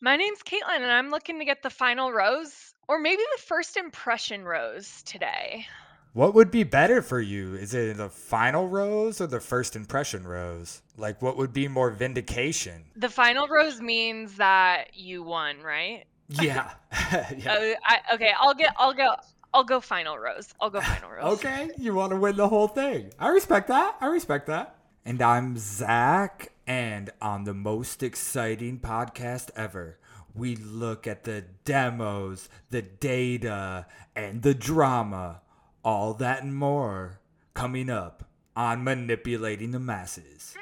My name's Kaitlin, and I'm looking to get the final rose, or maybe the first impression rose today. What would be better for you? Is it the final rose or the first impression rose? Like, what would be more vindication? The final rose means that you won, right? Yeah. yeah. Uh, I, okay, I'll get, I'll go, I'll go final rose. I'll go final rose. okay, you want to win the whole thing. I respect that. I respect that. And I'm Zach, and on the most exciting podcast ever, we look at the demos, the data, and the drama. All that and more coming up on Manipulating the Masses.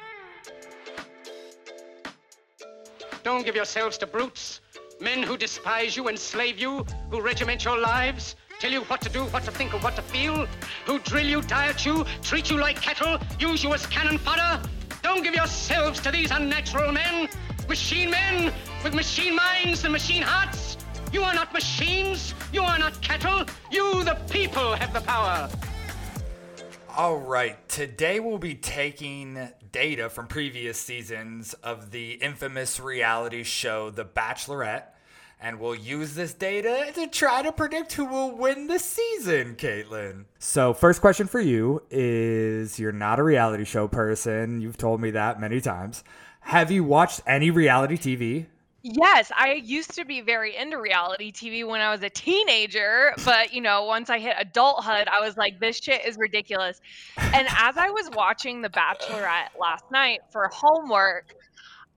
Don't give yourselves to brutes, men who despise you, enslave you, who regiment your lives, tell you what to do, what to think, and what to feel, who drill you, diet you, treat you like cattle, use you as cannon fodder. Don't give yourselves to these unnatural men, machine men with machine minds and machine hearts. You are not machines. You are not cattle. You, the people, have the power. All right, today we'll be taking data from previous seasons of the infamous reality show The Bachelorette, and we'll use this data to try to predict who will win the season, Kaitlin. So, first question for you is you're not a reality show person. You've told me that many times. Have you watched any reality TV? Yes, I used to be very into reality TV when I was a teenager, but you know, once I hit adulthood, I was like, this shit is ridiculous. And as I was watching The Bachelorette last night for homework,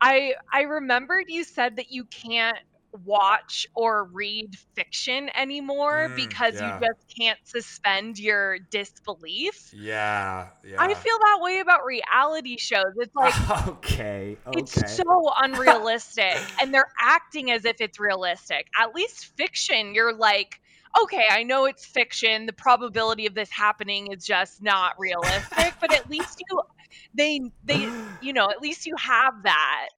I I remembered you said that you can't watch or read fiction anymore Mm, because yeah. you just can't suspend your disbelief. Yeah, yeah. I feel that way about reality shows. It's like okay, okay. it's so unrealistic and they're acting as if it's realistic. At least fiction, you're like, okay, I know it's fiction. The probability of this happening is just not realistic, but at least you they they you know, at least you have that.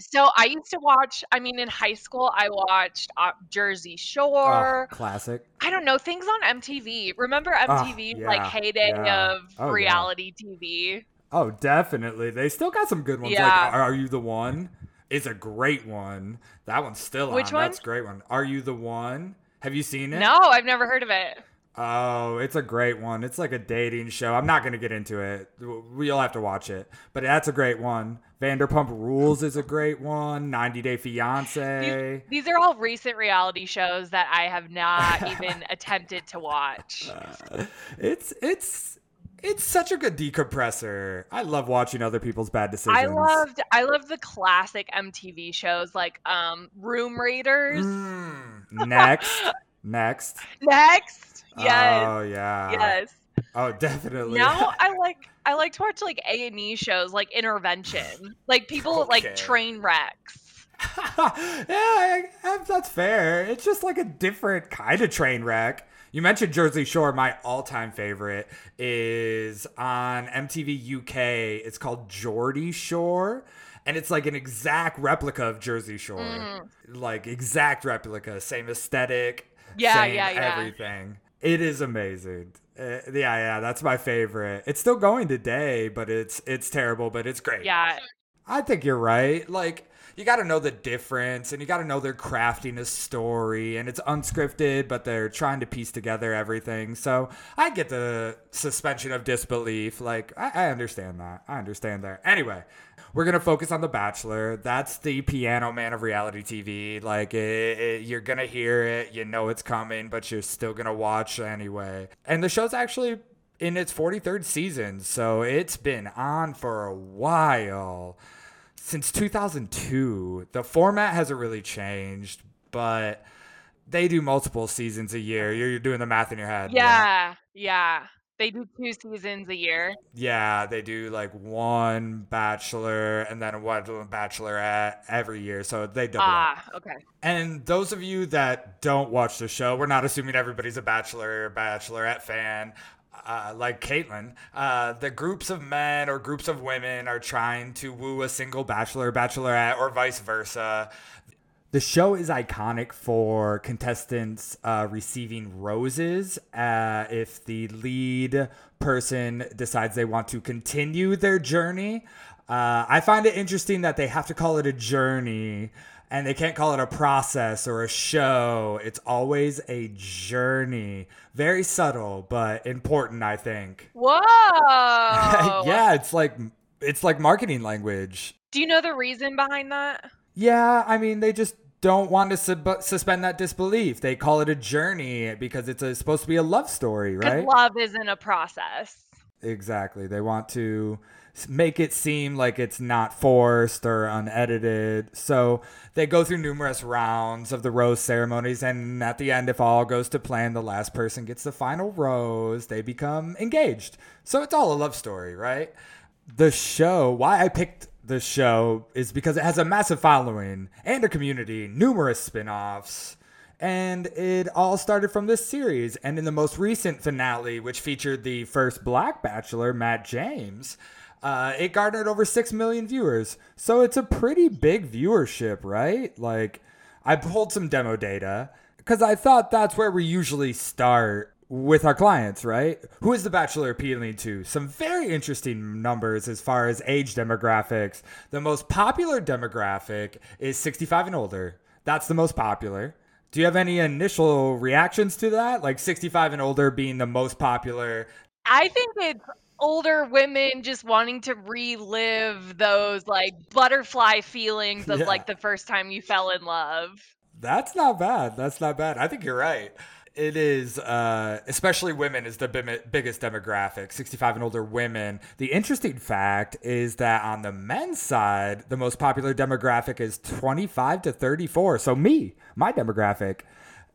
So I used to watch, I mean in high school I watched uh, Jersey Oh, Shore. classic. I don't know, things on MTV. Remember MTV like yeah, heyday yeah. of Oh, yeah. reality TV? Oh, definitely. They still got some good ones. Yeah. Like, Are You the One? Is a great one. That one's still Which on. one? That's a great one. Are You the One? Have you seen it? No, I've never heard of it. Oh, it's a great one. It's like a dating show. I'm not going to get into it. We'll have to watch it. But that's a great one. Vanderpump Rules is a great one. 90 Day Fiance. These are all recent reality shows that I have not even attempted to watch. It's it's it's such a good decompressor. I love watching other people's bad decisions. I loved I loved the classic MTV shows like um Room Raiders. Mm, next, next. Next. Yes. Oh yeah. yes. Oh, definitely. Now I like I like to watch like A and E shows like Intervention. Like people Okay. like train wrecks. yeah, I, I- that's fair. It's just like a different kind of train wreck. You mentioned Jersey Shore. My all-time favorite is on MTV UK. It's called Geordie Shore, and it's like an exact replica of Jersey Shore. Mm-hmm. Like exact replica, same aesthetic. Yeah, same yeah, yeah. Everything. It is amazing. Uh, yeah, yeah, that's my favorite. It's still going today, but it's it's terrible, but it's great. Yeah. I think you're right. Like, you got to know the difference and you got to know they're crafting a story and it's unscripted, but they're trying to piece together everything. So I get the suspension of disbelief. Like, I, I understand that. I understand that. Anyway, we're going to focus on The Bachelor. That's the piano man of reality TV. Like, it, it- you're going to hear it. You know it's coming, but you're still going to watch anyway. And the show's actually in its 43rd season. So it's been on for a while. Since 2002. The format hasn't really changed, but they do multiple seasons a year. You're, you're doing the math in your head. Yeah. Yeah. They do two seasons a year. Yeah, they do like one bachelor and then one bachelorette every year. So they double up. Ah, okay. And those of you that don't watch the show, we're not assuming everybody's a Bachelor or Bachelorette fan. Uh, like Kaitlin, uh, the groups of men or groups of women are trying to woo a single bachelor bachelorette or vice versa. The show is iconic for contestants uh, receiving roses uh, if the lead person decides they want to continue their journey. Uh, I find it interesting that they have to call it a journey And they can't call it a process or a show. It's always a journey. Very subtle, but important, I think. Whoa. yeah, it's like it's like marketing language. Do you know the reason behind that? Yeah, I mean, they just don't want to sub- suspend that disbelief. They call it a journey because it's a, supposed to be a love story, right? love isn't a process. Exactly. They want to make it seem like it's not forced or unedited. So they go through numerous rounds of the rose ceremonies, and at the end, if all goes to plan, the last person gets the final rose. They become engaged. So it's all a love story, right? The show, why I picked the show is because it has a massive following and a community, numerous spin offs. And it all started from this series. And in the most recent finale, which featured the first black bachelor, Matt James, uh, it garnered over 6 million viewers. So it's a pretty big viewership, right? Like, I pulled some demo data because I thought that's where we usually start with our clients, right? Who is the bachelor appealing to? Some very interesting numbers as far as age demographics. The most popular demographic is 65 and older. That's the most popular. Do you have any initial reactions to that? Like 65 and older being the most popular? I think it's older women just wanting to relive those like butterfly feelings of Yeah. like the first time you fell in love. That's not bad. That's not bad. I think you're right. It is, uh, especially women, is the bim- biggest demographic 65 and older women. The interesting fact is that on the men's side, the most popular demographic is 25 to 34. So, me, my demographic.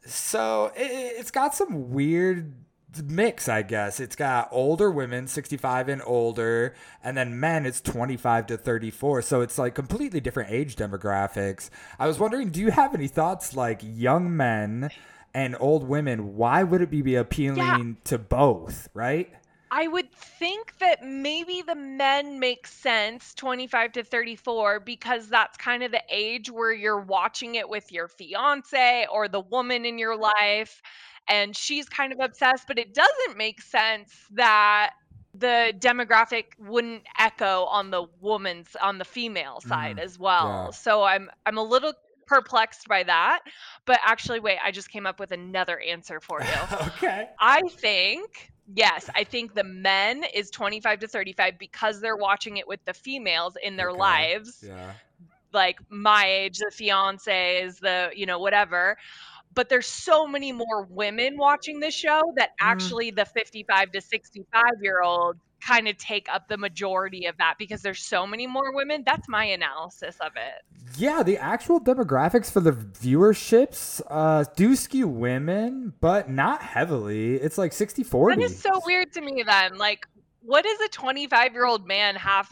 So, it, it's got some weird mix, I guess. It's got older women, 65 and older, and then men, it's 25 to 34. So it's like completely different age demographics. I was wondering, do you have any thoughts like young men and old women? Why would it be appealing to both, right? I would think that maybe the men make sense 25 to 34 because that's kind of the age where you're watching it with your fiance or the woman in your life and she's kind of obsessed but it doesn't make sense that the demographic wouldn't echo on the woman's on the female side Mhm. as well. Yeah. So I'm I'm a little perplexed by that, but actually wait, I just came up with another answer for you. okay. I think yes, I think the men is 25 to 35 because they're watching it with the females in their Okay. lives, Yeah. like my age, the fiancés, the you know whatever. But there's so many more women watching this show that Mm. actually the 55 to 65 year old kind of take up the majority of that because there's so many more women. That's my analysis of it. Yeah, the actual demographics for the viewerships uh, do skew women, but not heavily. It's like 60 40. That is so weird to me then. Like, what does a 25 year old man have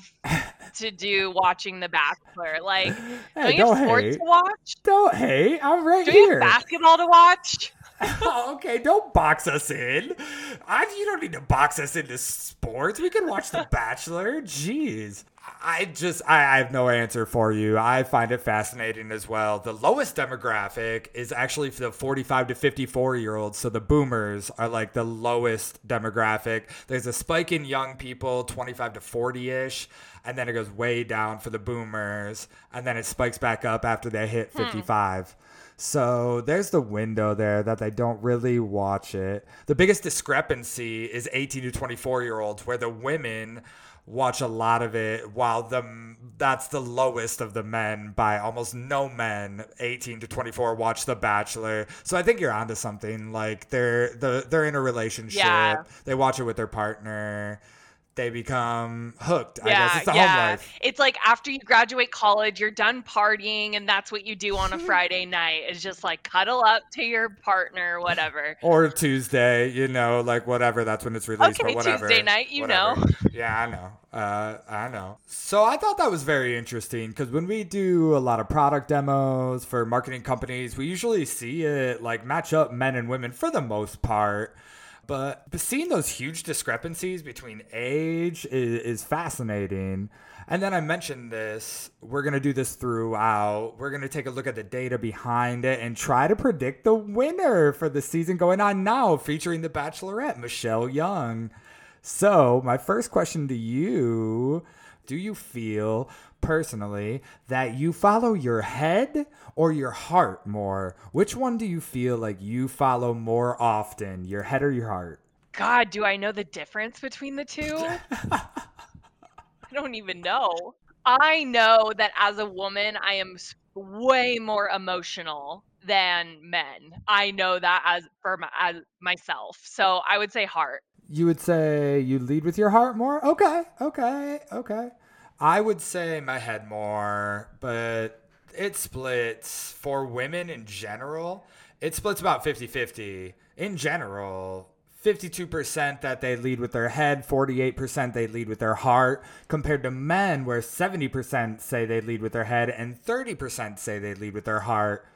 to do watching The Bachelor? Like, Hey, don't you don't have sports hate. to watch? Don't hate. I'm right Do you here. have basketball to watch? Oh, okay, don't box us in. I, you don't need to box us into sports. We can watch The Bachelor. Jeez. I just, I, I have no answer for you. I find it fascinating as well. The lowest demographic is actually for the 45 to 54 year olds. So the boomers are like the lowest demographic. There's a spike in young people, 25 to 40 ish. And then it goes way down for the boomers. And then it spikes back up after they hit hmm. 55. So there's the window there that they don't really watch it. The biggest discrepancy is 18 to 24 year olds, where the women watch a lot of it, while the that's the lowest of the men by almost no men. 18 to 24 watch The Bachelor. So I think you're onto something. Like they're the they're in a relationship. Yeah. They watch it with their partner. They become hooked. I yeah, guess it's yeah. life. It's like after you graduate college, you're done partying, and that's what you do on a Friday night. Is just like cuddle up to your partner, whatever. Or Tuesday, you know, like whatever. That's when it's released. Okay, but whatever. Tuesday night, you whatever. know. Yeah, I know. Uh, I know. So I thought that was very interesting because when we do a lot of product demos for marketing companies, we usually see it like match up men and women for the most part. But seeing those huge discrepancies between age is, is fascinating. And then I mentioned this. We're going to do this throughout. We're going to take a look at the data behind it and try to predict the winner for the season going on now, featuring the Bachelorette, Michelle Young. So, my first question to you do you feel personally that you follow your head or your heart more? Which one do you feel like you follow more often, your head or your heart? God, do I know the difference between the two? I don't even know. I know that as a woman, I am way more emotional than men. I know that as for my, as myself. So I would say heart. You would say you lead with your heart more? Okay, okay, okay. I would say my head more, but it splits for women in general. It splits about 50 50. In general, 52% that they lead with their head, 48% they lead with their heart, compared to men, where 70% say they lead with their head and 30% say they lead with their heart.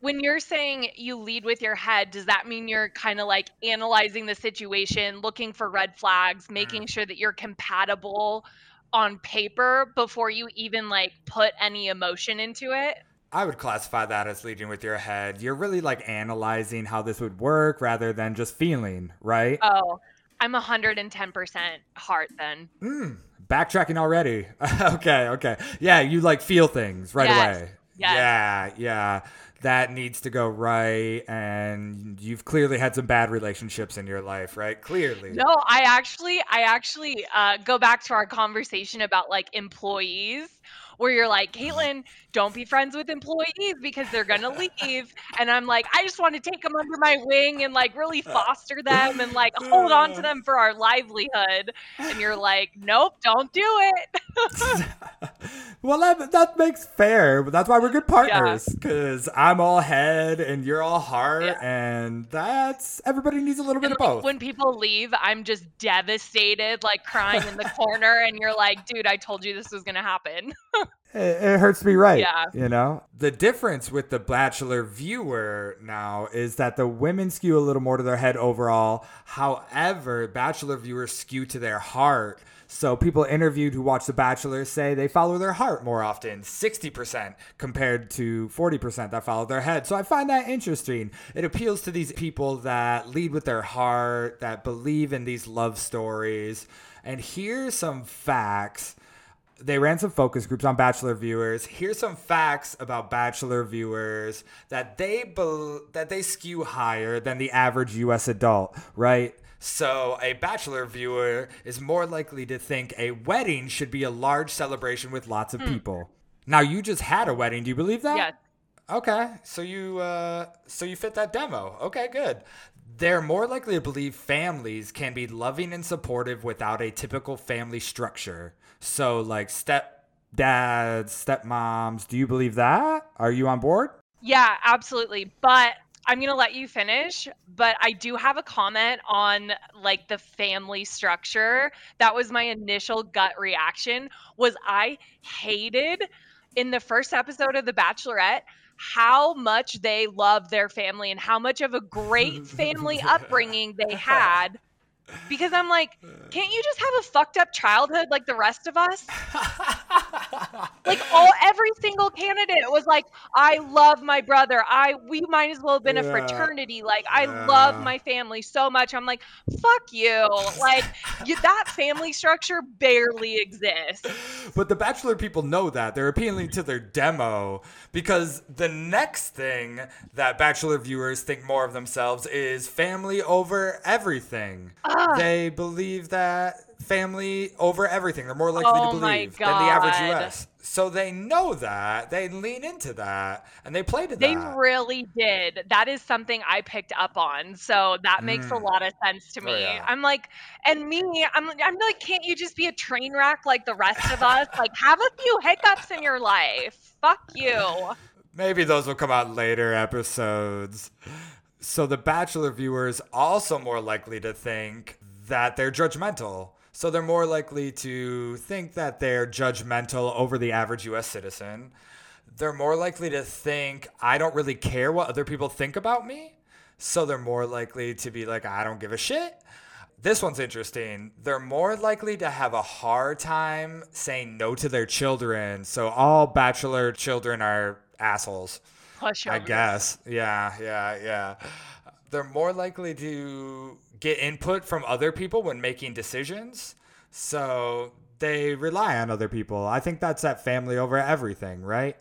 When you're saying you lead with your head, does that mean you're kind of like analyzing the situation, looking for red flags, making mm. sure that you're compatible on paper before you even like put any emotion into it? I would classify that as leading with your head. You're really like analyzing how this would work rather than just feeling, right? Oh, I'm 110% heart then. Mm, backtracking already. okay, okay. Yeah, you like feel things right yes. away. Yes. Yeah, yeah. That needs to go right. And you've clearly had some bad relationships in your life, right? Clearly. No, I actually, I actually uh, go back to our conversation about like employees where you're like, Kaitlin, don't be friends with employees because they're gonna leave. And I'm like, I just want to take them under my wing and like really uh, foster them and like hold on to them for our livelihood. And you're like, nope, don't do it. well, that, that makes fair. But that's why we're good partners because yeah. I'm all head and you're all heart, yeah. and that's everybody needs a little bit and of both. When people leave, I'm just devastated, like crying in the corner, and you're like, dude, I told you this was gonna happen. it, it hurts me right. Yeah. You know? The difference with the Bachelor viewer now is that the women skew a little more to their head overall. However, Bachelor viewers skew to their heart. So people interviewed who watch The Bachelor say they follow their heart more often, 60% compared to 40% that follow their head. So I find that interesting. It appeals to these people that lead with their heart, that believe in these love stories. And here's some facts they ran some focus groups on bachelor viewers. Here's some facts about bachelor viewers that they be- that they skew higher than the average US adult right? So a bachelor viewer is more likely to think a wedding should be a large celebration with lots of hmm. people. Now you just had a wedding. Do you believe that? Yes. Okay. So you uh so you fit that demo. Okay good. They're more likely to believe families can be loving and supportive without a typical family structure. So, like step dads, stepmoms, do you believe that? Are you on board? Yeah, absolutely. But I'm going to let you finish, but I do have a comment on like the family structure. That was my initial gut reaction was I hated in the first episode of The Bachelorette how much they love their family and how much of a great family upbringing they had because I'm like, can't you just have a fucked up childhood like the rest of us? like all every single candidate was like, I love my brother. I we might as well have been a fraternity. Like I yeah. love my family so much. I'm like, fuck you. Like you, that family structure barely exists. But the Bachelor people know that they're appealing to their demo because the next thing that Bachelor viewers think more of themselves is family over everything. Uh, they believe that family over everything. They're more likely oh to believe than the average US. So they know that. They lean into that and they play to they that. They really did. That is something I picked up on. So that makes mm. a lot of sense to oh, me. Oh, yeah. I'm like, and me, I'm, I'm like, can't you just be a train wreck like the rest of us? like, have a few hiccups in your life. Fuck you. Maybe those will come out later episodes. So the Bachelor viewers also more likely to think that they're judgmental so they're more likely to think that they're judgmental over the average US citizen. They're more likely to think, I don't really care what other people think about me. So they're more likely to be like, I don't give a shit. This one's interesting. They're more likely to have a hard time saying no to their children. So all bachelor children are assholes. I guess. Yeah, yeah, yeah. They're more likely to get input from other people when making decisions. So they rely on other people. I think that's that family over everything, right?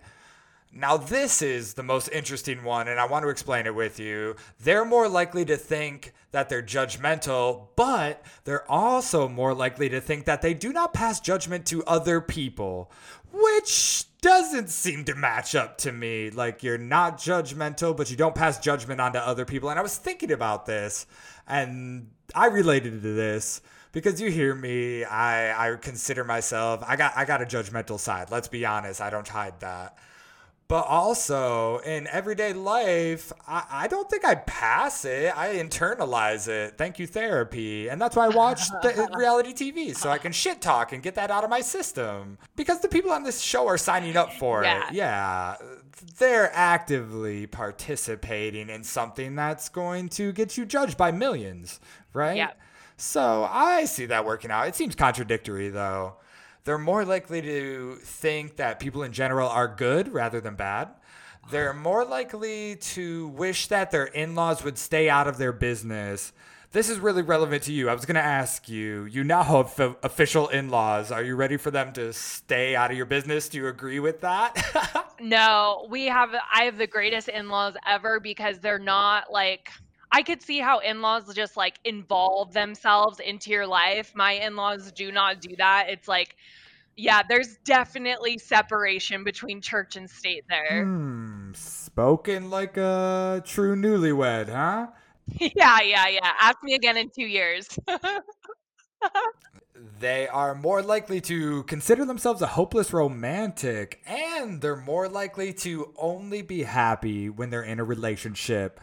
Now, this is the most interesting one, and I want to explain it with you. They're more likely to think that they're judgmental, but they're also more likely to think that they do not pass judgment to other people, which doesn't seem to match up to me. Like, you're not judgmental, but you don't pass judgment onto other people. And I was thinking about this, and I related to this because you hear me I, I consider myself I got I got a judgmental side. Let's be honest, I don't hide that. But also in everyday life, I, I don't think I pass it. I internalize it. Thank you, therapy. And that's why I watch the reality TV so I can shit talk and get that out of my system. Because the people on this show are signing up for Yeah. it. Yeah. They're actively participating in something that's going to get you judged by millions, right? Yeah. So I see that working out. It seems contradictory though. They're more likely to think that people in general are good rather than bad. They're more likely to wish that their in laws would stay out of their business. This is really relevant to you. I was going to ask you, you now have f- official in laws. Are you ready for them to stay out of your business? Do you agree with that? No, we have I have the greatest in-laws ever because they're not like I could see how in-laws just like involve themselves into your life. My in-laws do not do that. It's like yeah, there's definitely separation between church and state there. hmm, spoken like a true newlywed, huh? yeah, yeah, yeah. Ask me again in 2 years. They are more likely to consider themselves a hopeless romantic, and they're more likely to only be happy when they're in a relationship.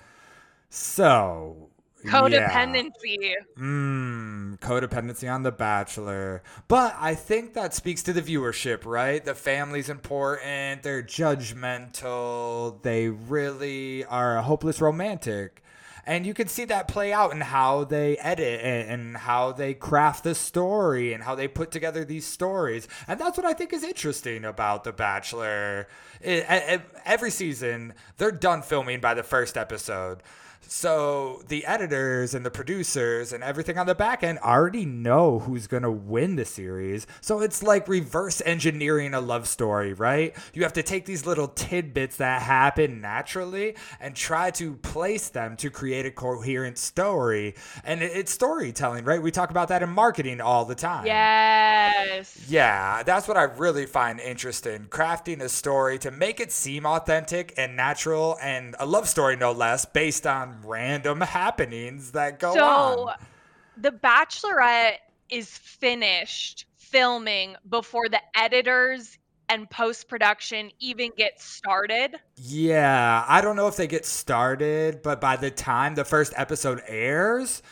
So, Codependency. Mmm, codependency on The Bachelor. But I think that speaks to the viewership, right? The family's important, they're judgmental, they really are a hopeless romantic. And you can see that play out in how they edit and, and how they craft the story and how they put together these stories. And that's what I think is interesting about The Bachelor. It- e- every season, they're done filming by the first episode. So the editors and the producers and everything on the back end already know who's going to win the series. So it's like reverse engineering a love story, right? You have to take these little tidbits that happen naturally and try to place them to create a coherent story. And it's storytelling, right? We talk about that in marketing all the time. Yes. Yeah, that's what I really find interesting. Crafting a story to make it seem authentic and natural and a love story, no less, based on random happenings that go on. So, on. The Bachelorette is finished filming before the editors and post production even get started. Yeah, I don't know if they get started, but by the time the first episode airs,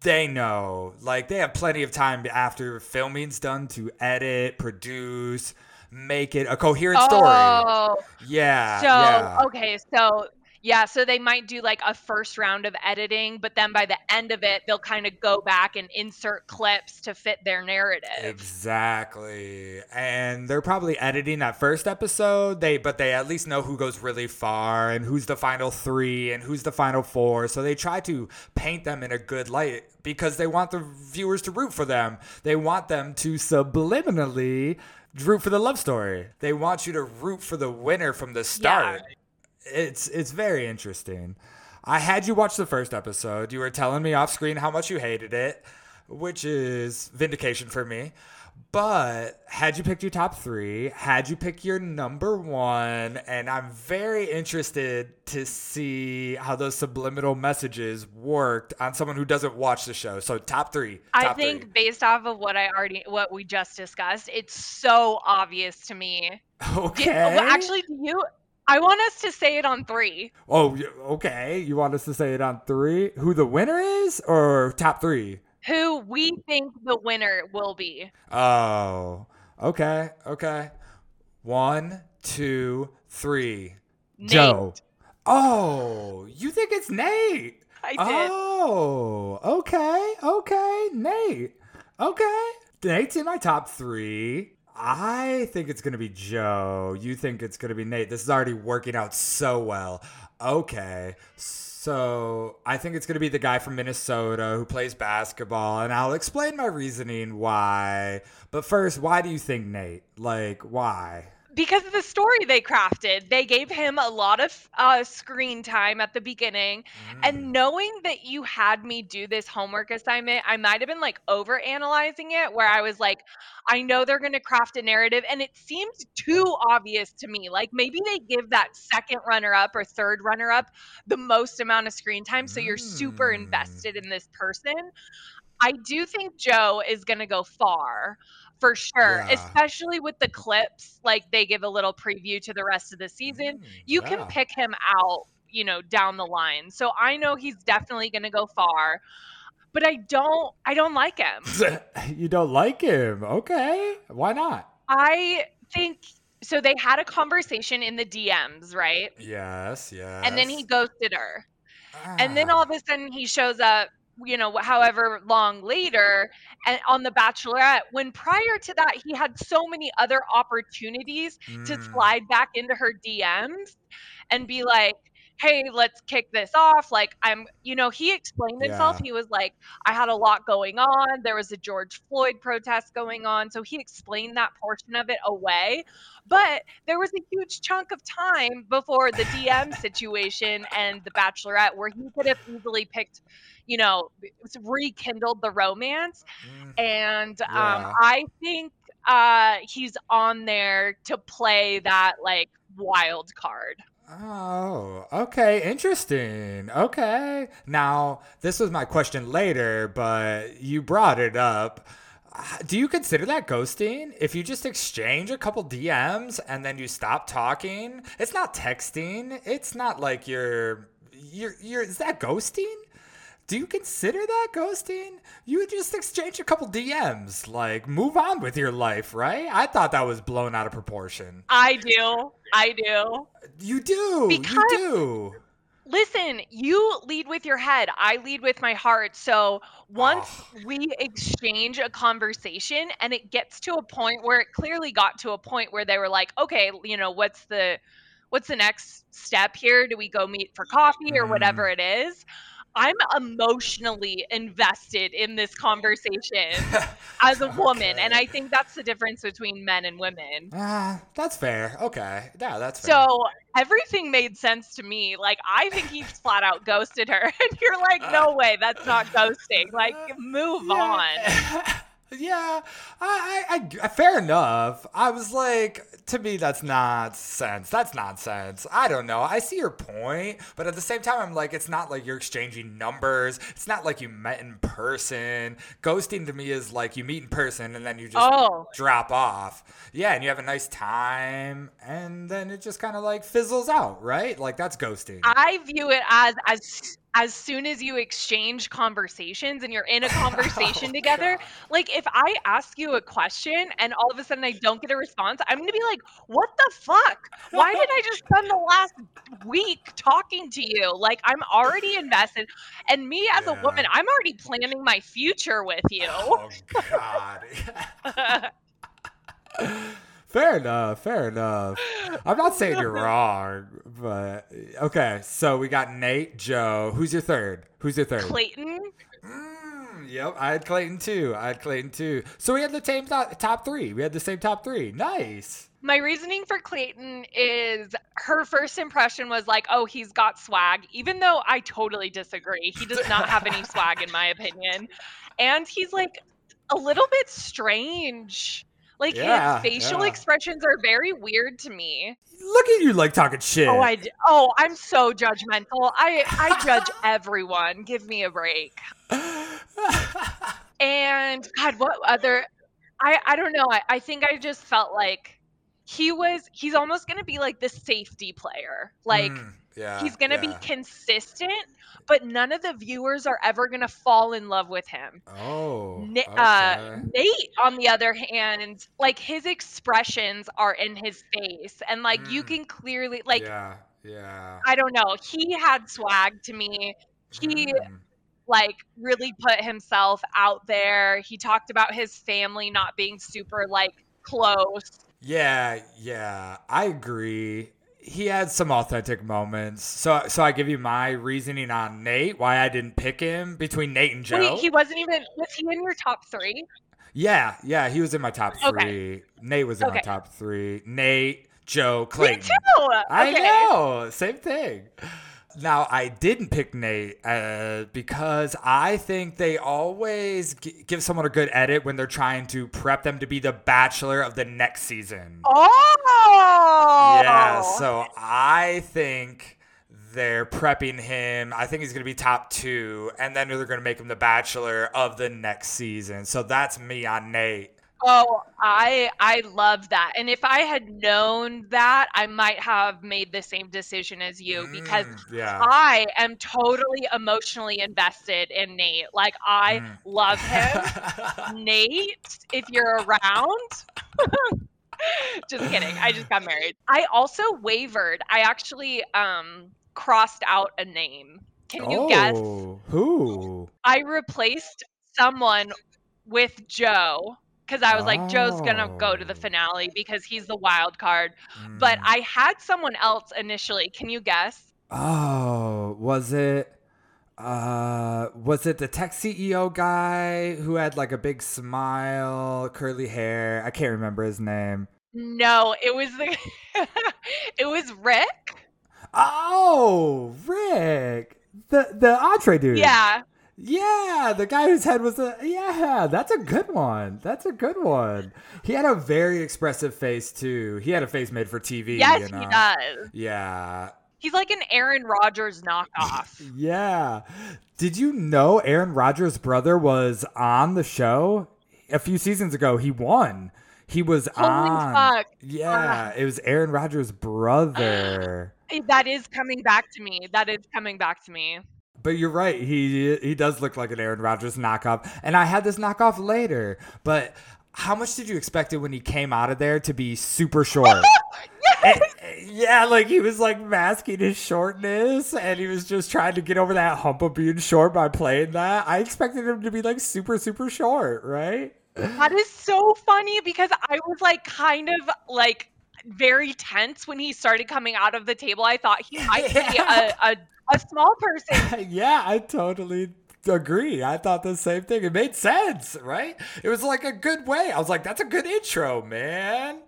they know. Like, they have plenty of time after filming's done to edit, produce, make it a coherent story. Oh, Yeah. so yeah. okay, so yeah, so they might do like a first round of editing, but then by the end of it, they'll kind of go back and insert clips to fit their narrative. Exactly. And they're probably editing that first episode. They but they at least know who goes really far and who's the final 3 and who's the final 4. So they try to paint them in a good light because they want the viewers to root for them. They want them to subliminally root for the love story. They want you to root for the winner from the start. It's it's very interesting. I had you watch the first episode. You were telling me off screen how much you hated it, which is vindication for me. But had you picked your top three, had you pick your number one, and I'm very interested to see how those subliminal messages worked on someone who doesn't watch the show. So top three. I think three. based off of what I already what we just discussed, it's so obvious to me. Okay. well, actually, do you I want us to say it on 3. oh, okay. You want us to say it on three? Who the winner is, or top three? Who we think the winner will be. Oh, okay, okay. One, two, three. Nate. Joe. Oh, you think it's Nate? I did. Oh, okay, okay, Nate. Okay. Nate's in my top three. I think it's gonna be Joe. You think it's gonna be Nate. This is already working out so well. Okay. So I think it's gonna be the guy from Minnesota who plays basketball, and I'll explain my reasoning why. But first, why do you think Nate? Like, why? Because of the story they crafted. They gave him a lot of uh, screen time at the beginning. Mm. And knowing that you had me do this homework assignment, I might have been like over analyzing it, where I was like, I know they're going to craft a narrative. And it seemed too obvious to me. Like maybe they give that second runner up or third runner up the most amount of screen time. So you're super Mm. invested in this person. I do think Joe is going to go far for sure, Yeah. especially with the clips. Like they give a little preview to the rest of the season. Mm, You yeah. can pick him out, you know, down the line. So I know he's definitely going to go far. But I don't I don't like him. you don't like him. Okay. Why not? I think so they had a conversation in the DMs, right? Yes, yes. And then he ghosted her. and then Ah. all of a sudden he shows up you know however long later and on the bachelorette when prior to that he had so many other opportunities to Mm, slide back into her dms and be like hey let's kick this off like i'm you know he explained himself Yeah. he was like i had a lot going on there was a george floyd protest going on so he explained that portion of it away but there was a huge chunk of time before the DM situation and the Bachelorette where he could have easily picked, you know, rekindled the romance. mm, And um, I think uh, he's on there to play that like wild card. Oh, okay, interesting. Okay. Now, this was my question later, but you brought it up. Do you consider that ghosting? If you just exchange a couple DMs and then you stop talking, it's not texting. It's not like you're you're you're is that ghosting? Do you consider that ghosting? You just exchange a couple DMs, like move on with your life, right? I thought that was blown out of proportion. I do. I do. You do. Because- you do. Listen, you lead with your head. I lead with my heart. So once Oh. we exchange a conversation and it gets to a point where it clearly got to a point where they were like, okay, you know, what's the what's the next step here? Do we go meet for coffee or Mm. whatever it is? I'm emotionally invested in this conversation as a woman. And I think that's the difference between men and women. Ah, that's fair. Okay. Yeah, that's fair. So everything made sense to me. Like I think he flat out ghosted her, and you're like, no way, that's not ghosting. Like move on. Yeah. I, I, I, fair enough. I was like, to me, that's nonsense. That's nonsense. I don't know. I see your point, but at the same time, I'm like, it's not like you're exchanging numbers. It's not like you met in person. Ghosting to me is like you meet in person and then you just Oh, drop off. Yeah, and you have a nice time, and then it just kind of like fizzles out, right? Like that's ghosting. I view it as as as soon as you exchange conversations and you're in a oh conversation Oh, together, God. like if I ask you a question and all of a sudden I don't get a response, I'm gonna be like, what the fuck? Why did I just spend the last week talking to you? Like I'm already invested. And me as a woman, I'm already planning my future with you. Oh God. fair enough. Fair enough. I'm not saying you're wrong, but okay. So we got Nate, Joe. Who's your third? Who's your third? Clayton, Mm, yep, I had Clayton too. I had Clayton too. So we had the same top, top three. We had the same top three. Nice. My reasoning for Clayton is her first impression was like, oh, he's got swag, even though I totally disagree. He does not have any swag, in my opinion. And he's like a little bit strange. Like Yeah, his facial yeah. expressions are very weird to me. Look at you, like talking shit. Oh, I oh, I'm so judgmental. I I judge everyone. Give me a break. And God, what other? I I don't know. I, I think I just felt like he was. He's almost gonna be like the safety player. Like Mm, yeah, he's gonna be consistent, but none of the viewers are ever gonna fall in love with him. Oh. Na- uh. Nate, on the other hand, like his expressions are in his face, and like you Mm. can clearly like yeah, yeah. I don't know. He had swag to me. He Mm. like really put himself out there. He talked about his family not being super like close. Yeah, yeah, I agree. He had some authentic moments. So, so I give you my reasoning on Nate why I didn't pick him between Nate and Joe. Wait, he wasn't even. Was he in your top three? yeah, yeah, he was in my top three. Okay. Nate was in my top three. Nate, Joe, Me Clayton. too. I know, same thing. Now I didn't pick Nate uh, because I think they always g- give someone a good edit when they're trying to prep them to be the Bachelor of the next season. Oh. Yeah, so I think they're prepping him. I think he's going to be top two, and then they're going to make him the Bachelor of the next season. So that's me on Nate. Oh, I I love that. And if I had known that, I might have made the same decision as you because Mm, yeah. I am totally emotionally invested in Nate. Like I Mm. love him. Nate, if you're around. just kidding. I just got married. I also wavered. I actually um crossed out a name. Can you guess? Oh, who? I replaced someone with Joe because I was like, Joe's gonna go to the Oh. finale because he's the wild card. But Mm. I had someone else initially. Can you guess? Oh, was it uh was it the tech CEO guy who had like a big smile, curly hair? I can't remember his name. No, it was the it was Rick. Oh, Rick. The the entree dude. Yeah. Yeah, the guy whose head was a yeah, that's a good one. That's a good one. He had a very expressive face too. He had a face made for TV. Yes, you know? he does. Yeah. He's like an Aaron Rodgers knockoff. Yeah. Did you know Aaron Rodgers' brother was on the show a few seasons ago? He won. He was Holy on. fuck. Yeah, it was Aaron Rodgers' brother. That is coming back to me. That is coming back to me. But you're right. He he does look like an Aaron Rodgers knockoff. And I had this knockoff later. But how much did you expect it when he came out of there to be super short? Eh, eh, yeah, like he was like masking his shortness and he was just trying to get over that hump of being short by playing that. I expected him to be like super, super short, right? That is so funny because I was like kind of like very tense when he started coming out of the table. I thought he might be a, a, a small person. yeah, I totally agree. I thought the same thing. It made sense, right? It was like a good way. I was like, that's a good intro, man.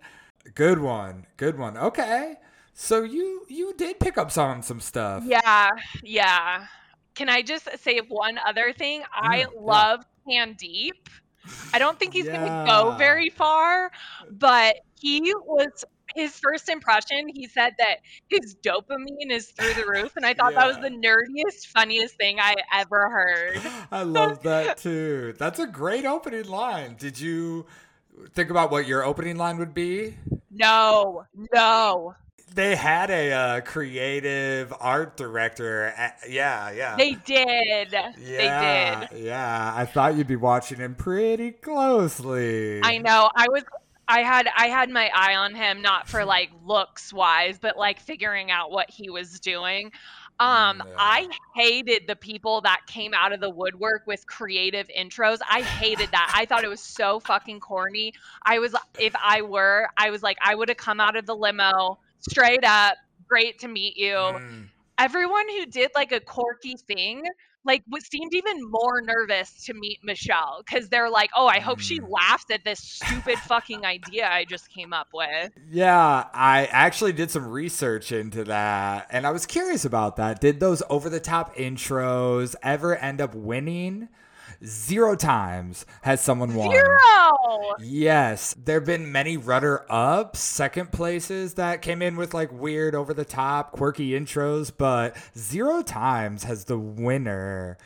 Good one. Good one. Okay. So you you did pick up on some stuff. Yeah, yeah. Can I just say one other thing? I Mm, yeah. love Candeep. I don't think he's going to go very far, but he was his first impression. He said that his dopamine is through the roof, and I thought that was the nerdiest, funniest thing I ever heard. I love that too. That's a great opening line. Did you think about what your opening line would be? No, no, They had a uh, creative art director. yeah, yeah. they did. yeah, They did. Yeah, I thought you'd be watching him pretty closely. I know. I was I had I had my eye on him not for like looks wise, but like figuring out what he was doing. Um Yeah. I hated the people that came out of the woodwork with creative intros. I hated that. I thought it was so fucking corny. I was if I were, I was like I would have come out of the limo straight up, great to meet you. Mm. Everyone who did like a quirky thing like what seemed even more nervous to meet Michelle because they're like, oh, I hope she Mm. laughs at this stupid fucking idea I just came up with. Yeah, I actually did some research into that and I was curious about that. Did those over the top intros ever end up winning? Zero times has someone won. Zero. Yes, there have been many rudder ups, second places that came in with like weird, over the top, quirky intros, but zero times has the winner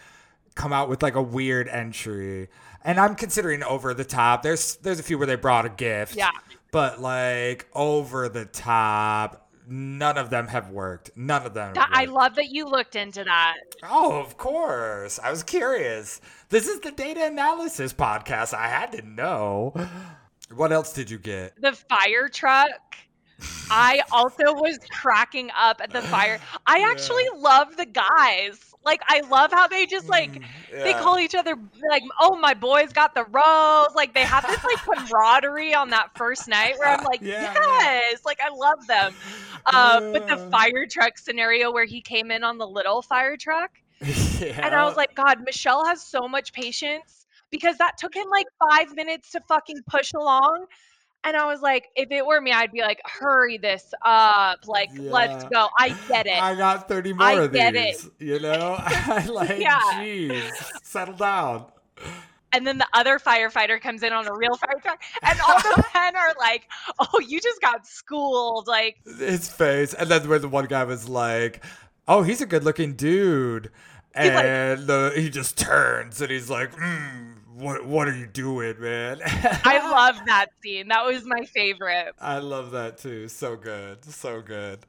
come out with like a weird entry. And I'm considering over the top. There's there's a few where they brought a gift. Yeah. But like over the top, none of them have worked. None of them. I worked. love that you looked into that. Oh, of course. I was curious. This is the data analysis podcast. I had to know. What else did you get? The fire truck. I also was cracking up at the fire. I Yeah. actually love the guys. Like I love how they just like Mm, they call each other like, oh my boys got the rose. Like they have this like camaraderie on that first night where I'm like, Yeah, yeah. yes, like I love them. Uh, but the fire truck scenario where he came in on the little fire truck, yeah. and I was like, God, Michelle has so much patience because that took him like five minutes to fucking push along. And I was like, if it were me, I'd be like, hurry this up. Like, let's go. I get it. I got 30 more I of get it. You know? I like, Yeah. jeez, settle down. and then the other firefighter comes in on a real fire truck, and all the men are like, "Oh, you just got schooled!" Like, His face. And then where the one guy was like, oh, he's a good looking dude. He's like- And the, he just turns and he's like, mm, what, what are you doing, man? I love that scene. That was my favorite. I love that too. So good. So good.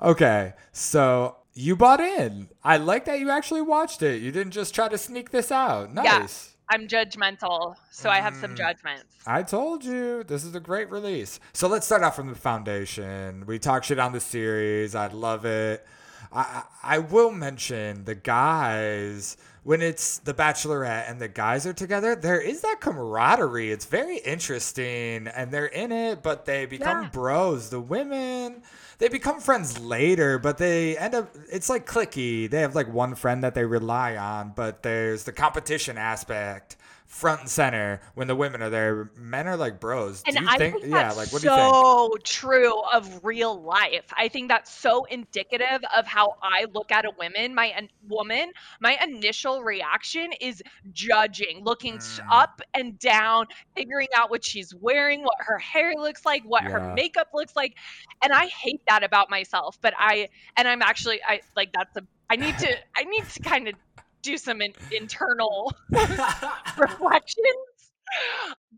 Okay. So you bought in. I like that you actually watched it. You didn't just try to sneak this out. Nice. Yeah. I'm judgmental, so I have some Mm. judgments. I told you this is a great release. So let's start off from the foundation. We talk shit on the series. I love it. I I will mention the guys when it's the Bachelorette and the guys are together. There is that camaraderie. It's very interesting, and they're in it, but they become Yeah. bros. The women. They become friends later, but they end up. It's like clicky. They have like one friend that they rely on, but there's the competition aspect front and center when the women are there. Men are like bros. And do you I think? think yeah, like what do you think? so true of real life. I think that's so indicative of how I look at a woman. My an- woman, my initial reaction is judging, looking Mm. up and down, figuring out what she's wearing, what her hair looks like, what Yeah. her makeup looks like, and I hate that about myself. But I, and I'm actually, I like that's a. I need to. I need to kind of do some in, internal reflections.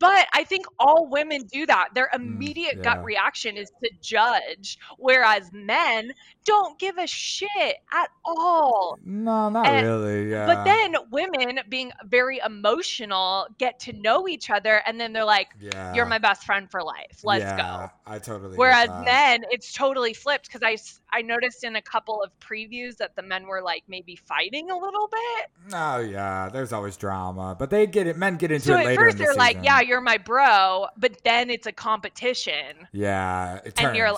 But I think all women do that. Their mm, immediate yeah. gut reaction is to judge, whereas men don't give a shit at all. no, not And- really. Yeah. But then women, being very emotional, get to know each other, and then they're like, yeah, "You're my best friend for life. Let's yeah, go." I totally. Whereas men, it's totally flipped because I I noticed in a couple of previews that the men were like maybe fighting a little bit. Oh yeah, there's always drama, but they get it. Men get into So it at later first in the they're like, season. "Yeah, you're my bro," but then it's a competition, yeah, it and you're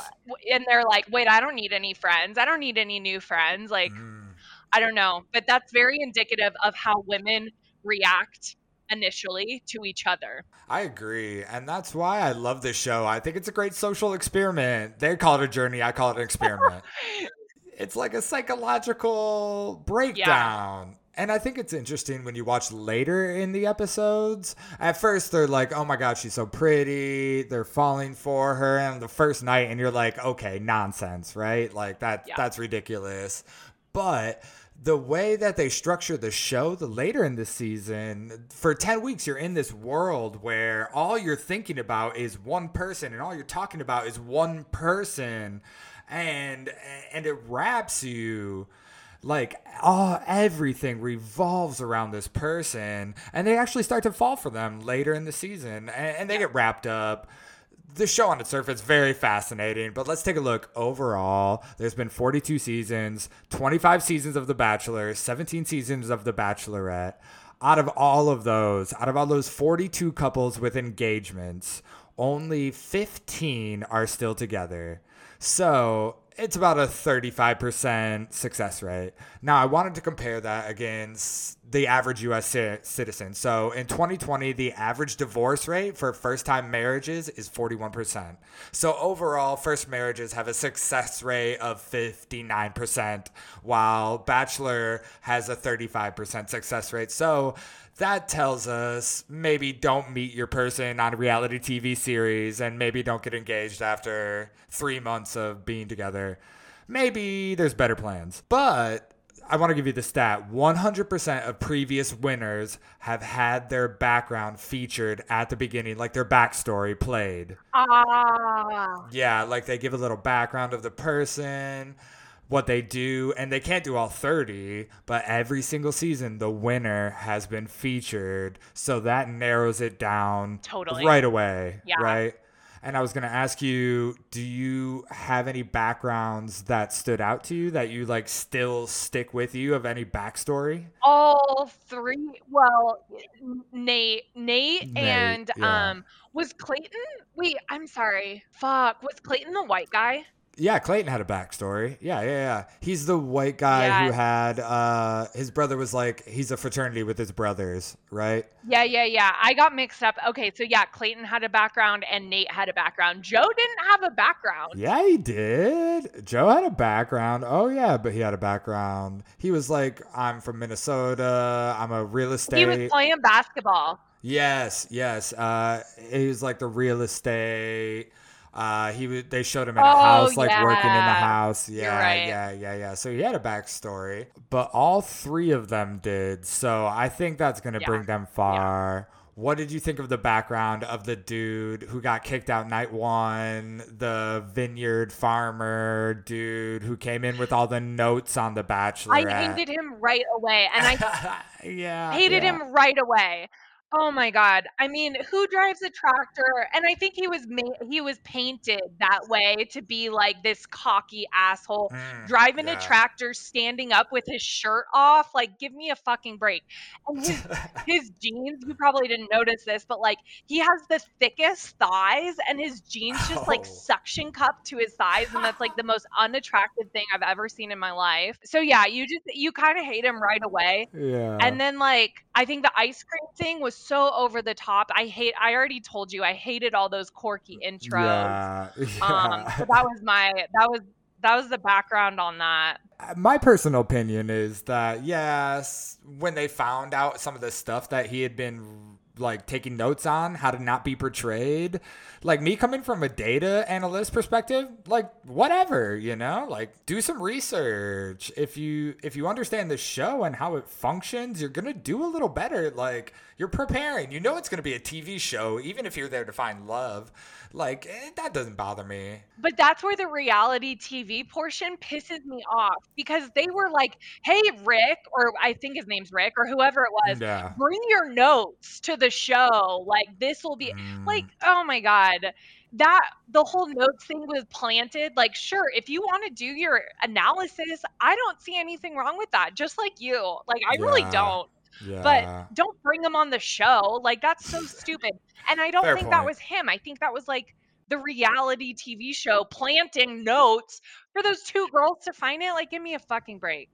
and they're like, "Wait, I don't need any friends. I don't need any new friends." Like, Mm. I don't know, but that's very indicative of how women react initially to each other. I agree, and that's why I love this show. I think it's a great social experiment. They call it a journey. I call it an experiment. it's like a psychological breakdown. And I think it's interesting when you watch later in the episodes. At first, they're like, oh my God, she's so pretty. They're falling for her. And the first night, and you're like, okay, nonsense, right? Like, that, Yeah. that's ridiculous. But the way that they structure the show, the later in the season, for 10 weeks, you're in this world where all you're thinking about is one person and all you're talking about is one person. And, and it wraps you like all everything revolves around this person and they actually start to fall for them later in the season and, and they get wrapped up. The show on its surface very fascinating but let's take a look. Overall there's been 42 seasons 25 seasons of the bachelor 17 seasons of the bachelorette. Out of all of those out of all those 42 couples with engagements only 15 are still together. So it's about a 35% success rate. Now, I wanted to compare that against the average US ci- citizen. So in 2020, the average divorce rate for first time marriages is 41%. So overall, first marriages have a success rate of 59%, while Bachelor has a 35% success rate. So that tells us maybe don't meet your person on a reality TV series and maybe don't get engaged after three months of being together. Maybe there's better plans. But I want to give you the stat 100% of previous winners have had their background featured at the beginning, like their backstory played. Ah, Yeah, like they give a little background of the person, what they do, and they can't do all 30, but every single season the winner has been featured. So that narrows it down Totally. right away. Yeah. Right? And I was gonna ask you, do you have any backgrounds that stood out to you that you like still stick with you of any backstory? All three. Well, Nate, Nate, Nate, and yeah. um, was Clayton? Wait, I'm sorry. Fuck, was Clayton the white guy? Yeah, Clayton had a backstory. Yeah, yeah, yeah. He's the white guy who had uh his brother was like he's a fraternity with his brothers, right? Yeah, yeah, yeah. I got mixed up. Okay, so yeah, Clayton had a background and Nate had a background. Joe didn't have a background. Yeah, he did. Joe had a background. Oh yeah, but he had a background. He was like, I'm from Minnesota. I'm a real estate. He was playing basketball. Yes, yes. Uh, he was like the real estate. Uh, he was. They showed him in a Oh, house, like working in the yeah. house. Yeah, right. yeah, yeah, yeah. So he had a backstory, but all three of them did. So I think that's gonna Yeah. bring them far. What did you think of the background of the dude who got kicked out night one, the vineyard farmer dude who came in with all the notes on the Bachelor? I hated him right away, and I yeah, hated yeah. him right away. Oh my god! I mean, who drives a tractor? And I think he was ma- he was painted that way to be like this cocky asshole Mm, driving yeah. a tractor, standing up with his shirt off. Like, give me a fucking break. And his his jeans, you probably didn't notice this, but like he has the thickest thighs and his jeans just like Oh. suction cup to his thighs and that's like the most unattractive thing I've ever seen in my life. So yeah, you just you kind of hate him right away. yeah. And then like I think the ice cream thing was so over the top. I hate I already told you I hated all those quirky intros. Yeah, Um so that was my that was that was the background on that. My personal opinion is that yes, when they found out some of the stuff that he had been like taking notes on how to not be portrayed, like me coming from a data analyst perspective, like whatever, you know, like do some research. If you if you understand the show and how it functions, you're going to do a little better. Like you're preparing. You know it's going to be a TV show even if you're there to find love. Like eh, that doesn't bother me. But that's where the reality TV portion pisses me off because they were like, "Hey Rick," or I think his name's Rick or whoever it was, Yeah. bring your notes to the show. Like this will be like, Mm. oh my god. That the whole notes thing was planted. Like, sure, if you want to do your analysis, I don't see anything wrong with that. Just like you. Like, I really don't. Yeah. But don't bring them on the show. Like, that's so stupid. And I don't Fair think that was him. I think that was like the reality TV show planting notes for those two girls to find it. Like, give me a fucking break.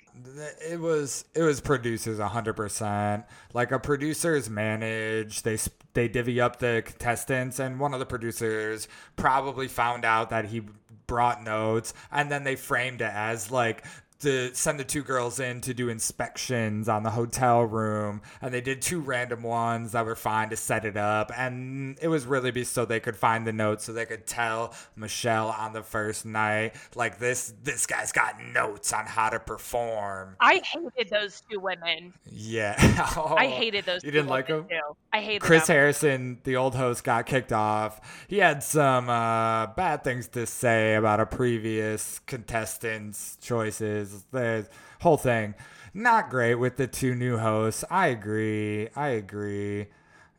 It was it was producers hundred percent. Like a producer is managed. They they divvy up the contestants, and one of the producers probably found out that he brought notes, and then they framed it as like to send the two girls in to do inspections on the hotel room, and they did two random ones that were fine to set it up, and it was really be so they could find the notes, so they could tell Michelle on the first night, like this this guy's got notes on how to perform. I hated those two women. Yeah, I hated those. You two didn't like them? Too. I hated Chris them. Harrison, the old host, got kicked off. He had some uh, bad things to say about a previous contestant's choices. The whole thing, not great with the two new hosts. I agree. I agree.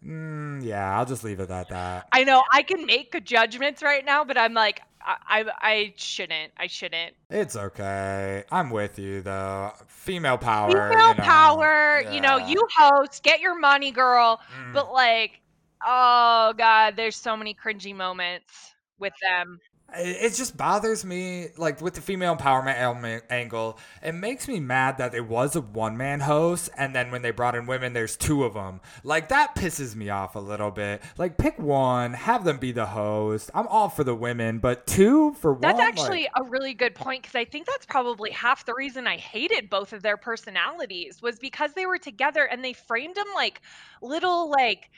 Mm, yeah, I'll just leave it at that. I know I can make judgments right now, but I'm like, I, I, I shouldn't. I shouldn't. It's okay. I'm with you though. Female power. Female you know. power. You know, you host, get your money, girl. Mm. But like, oh god, there's so many cringy moments with them. It just bothers me, like with the female empowerment element angle. It makes me mad that it was a one man host, and then when they brought in women, there's two of them. Like that pisses me off a little bit. Like pick one, have them be the host. I'm all for the women, but two for one. That's actually like, a really good point because I think that's probably half the reason I hated both of their personalities was because they were together and they framed them like little like